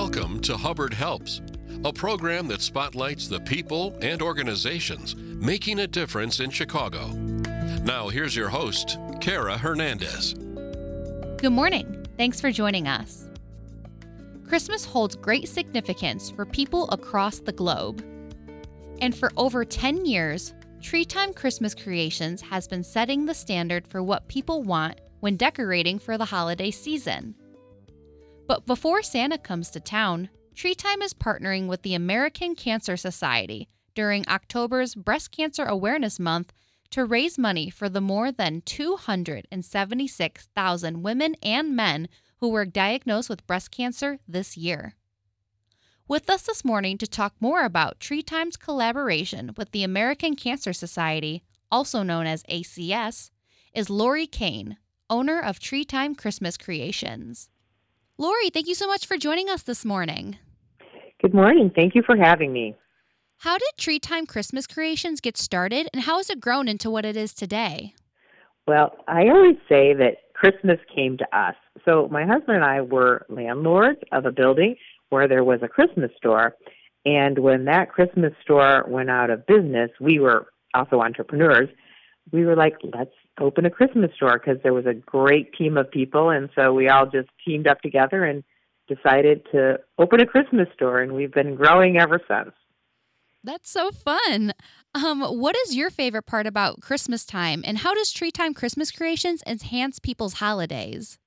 Welcome to Hubbard Helps, a program that spotlights the people and organizations making a difference in Chicago. Now, here's your host, Kara Hernandez. Good morning. Thanks for joining us. Christmas holds great significance for people across the globe. And for over 10 years, Treetime Christmas Creations has been setting the standard for what people want when decorating for the holiday season. But before Santa comes to town, Treetime is partnering with the American Cancer Society during October's Breast Cancer Awareness Month to raise money for the more than 276,000 women and men who were diagnosed with breast cancer this year. With us this morning to talk more about Treetime's collaboration with the American Cancer Society, also known as ACS, is Laurie Kane, owner of Treetime Christmas Creations. Laurie, thank you so much for joining us this morning. Good morning. Thank you for having me. How did Treetime Christmas Creations get started and how has it grown into what it is today? Well, I always say that Christmas came to us. So, my husband and I were landlords of a building where there was a Christmas store. And when that Christmas store went out of business, we were also entrepreneurs. We were like, let's open a Christmas store because there was a great team of people, and so we all just teamed up together and decided to open a Christmas store, and we've been growing ever since. That's so fun. Um, what is your favorite part about Christmas time, and how does Treetime Christmas Creations enhance people's holidays?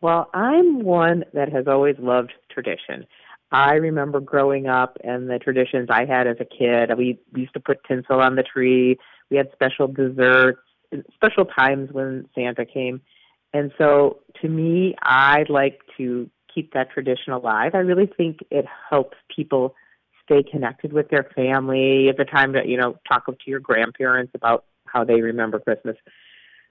Well, I'm one that has always loved tradition. I remember growing up and the traditions I had as a kid. We used to put tinsel on the tree. We had special desserts special times when Santa came. And so to me, I like to keep that tradition alive. I really think it helps people stay connected with their family at the time that, you know, talk to your grandparents about how they remember Christmas.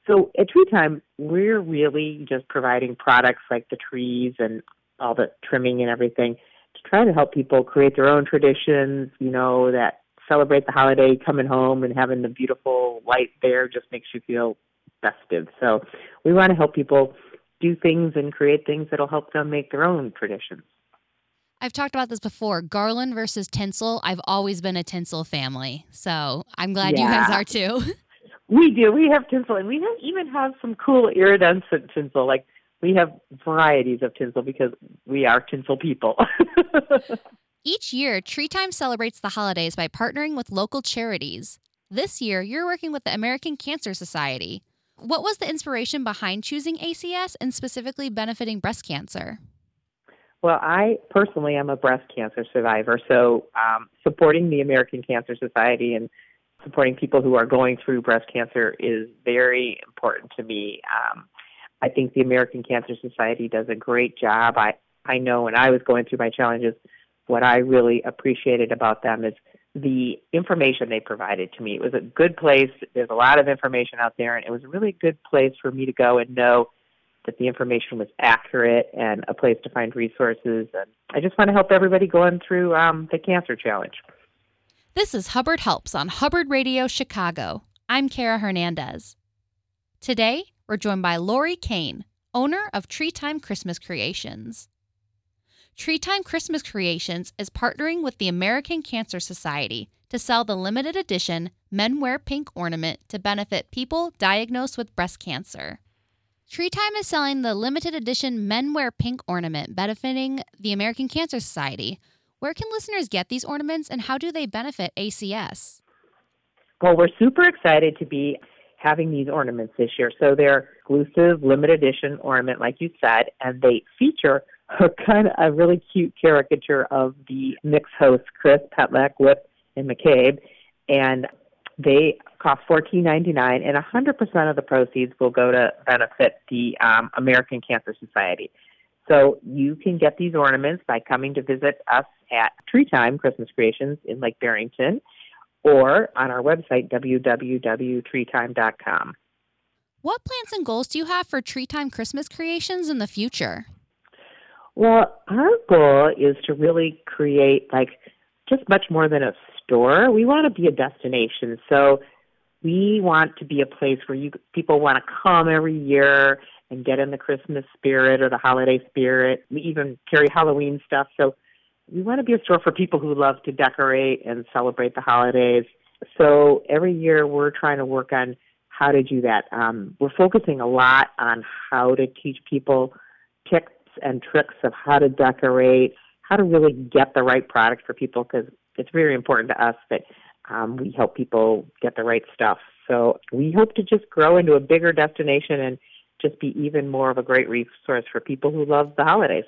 So at Treetime, we're really just providing products like the trees and all the trimming and everything to try to help people create their own traditions, you know, that celebrate the holiday coming home and having the beautiful light there just makes you feel festive. So we want to help people do things and create things that'll help them make their own traditions. I've talked about this before garland versus tinsel. I've always been a tinsel family. So I'm glad yeah. you guys are too. We do. We have tinsel, and we have, even have some cool iridescent tinsel. Like we have varieties of tinsel because we are tinsel people. Each year, Treetime celebrates the holidays by partnering with local charities. This year, you're working with the American Cancer Society. What was the inspiration behind choosing ACS and specifically benefiting breast cancer? Well, I personally am a breast cancer survivor, so um, supporting the American Cancer Society and supporting people who are going through breast cancer is very important to me. Um, I think the American Cancer Society does a great job. I I know when I was going through my challenges, what I really appreciated about them is the information they provided to me. It was a good place. There's a lot of information out there, and it was a really good place for me to go and know that the information was accurate and a place to find resources. And I just want to help everybody going through um, the cancer challenge. This is Hubbard Helps on Hubbard Radio Chicago. I'm Kara Hernandez. Today, we're joined by Laurie Kane, owner of Treetime Christmas Creations. Treetime Christmas Creations is partnering with the American Cancer Society to sell the limited edition Men Wear Pink ornament to benefit people diagnosed with breast cancer. Treetime is selling the limited edition Men Wear Pink ornament benefiting the American Cancer Society. Where can listeners get these ornaments and how do they benefit ACS? Well, we're super excited to be having these ornaments this year. So they're exclusive, limited edition ornament, like you said, and they feature a kind of a really cute caricature of the Knicks host Chris Petlak, Whip, and McCabe, and they cost fourteen ninety nine, and a hundred percent of the proceeds will go to benefit the um, American Cancer Society. So you can get these ornaments by coming to visit us at Treetime Christmas Creations in Lake Barrington, or on our website www.treetime.com. What plans and goals do you have for Treetime Christmas Creations in the future? Well, our goal is to really create like just much more than a store. We want to be a destination. So we want to be a place where you people want to come every year and get in the Christmas spirit or the holiday spirit. We even carry Halloween stuff. So we want to be a store for people who love to decorate and celebrate the holidays. So every year we're trying to work on how to do that. Um, we're focusing a lot on how to teach people tips and tricks of how to decorate, how to really get the right product for people because it's very important to us that um, we help people get the right stuff. So we hope to just grow into a bigger destination and just be even more of a great resource for people who love the holidays.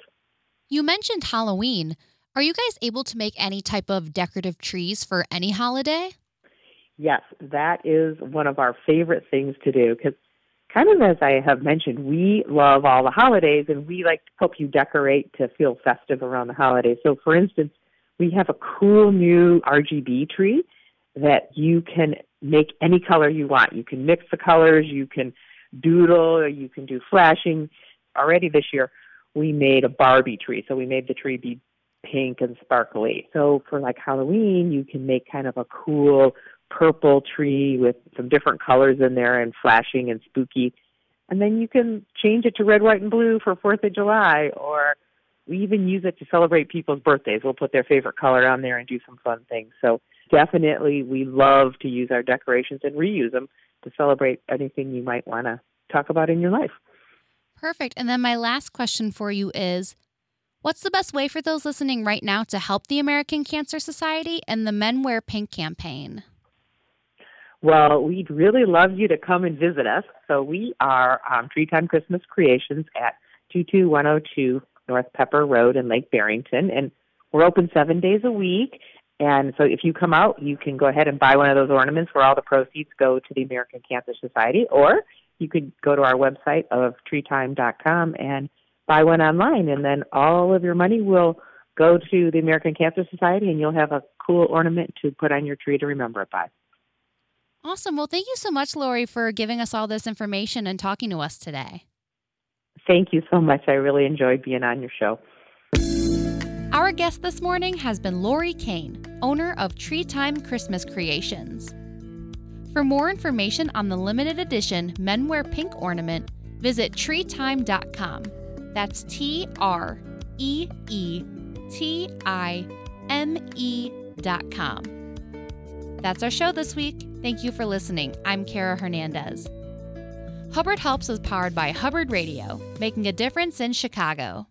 You mentioned Halloween. Are you guys able to make any type of decorative trees for any holiday? Yes, that is one of our favorite things to do because, kind of as I have mentioned, we love all the holidays and we like to help you decorate to feel festive around the holidays. So, for instance, we have a cool new RGB tree that you can make any color you want. You can mix the colors, you can doodle, you can do flashing. Already this year, we made a Barbie tree. So we made the tree be pink and sparkly. So for like Halloween, you can make kind of a cool purple tree with some different colors in there and flashing and spooky. And then you can change it to red, white, and blue for 4th of July, or we even use it to celebrate people's birthdays. We'll put their favorite color on there and do some fun things. So definitely we love to use our decorations and reuse them to celebrate anything you might want to talk about in your life. Perfect. And then my last question for you is What's the best way for those listening right now to help the American Cancer Society and the Men Wear Pink campaign? Well, we'd really love you to come and visit us. So we are um, Treetime Christmas Creations at 22102 North Pepper Road in Lake Barrington. And we're open seven days a week. And so if you come out, you can go ahead and buy one of those ornaments where all the proceeds go to the American Cancer Society, or you could go to our website of treetime.com and buy one online, and then all of your money will go to the American Cancer Society, and you'll have a cool ornament to put on your tree to remember it by. Awesome. Well, thank you so much, Laurie, for giving us all this information and talking to us today. Thank you so much. I really enjoyed being on your show. Our guest this morning has been Laurie Kane, owner of Treetime Christmas Creations. For more information on the limited edition Men Wear Pink ornament, visit treetime.com. That's T R E E T I M E.com. That's our show this week. Thank you for listening. I'm Kara Hernandez. Hubbard Helps is powered by Hubbard Radio, making a difference in Chicago.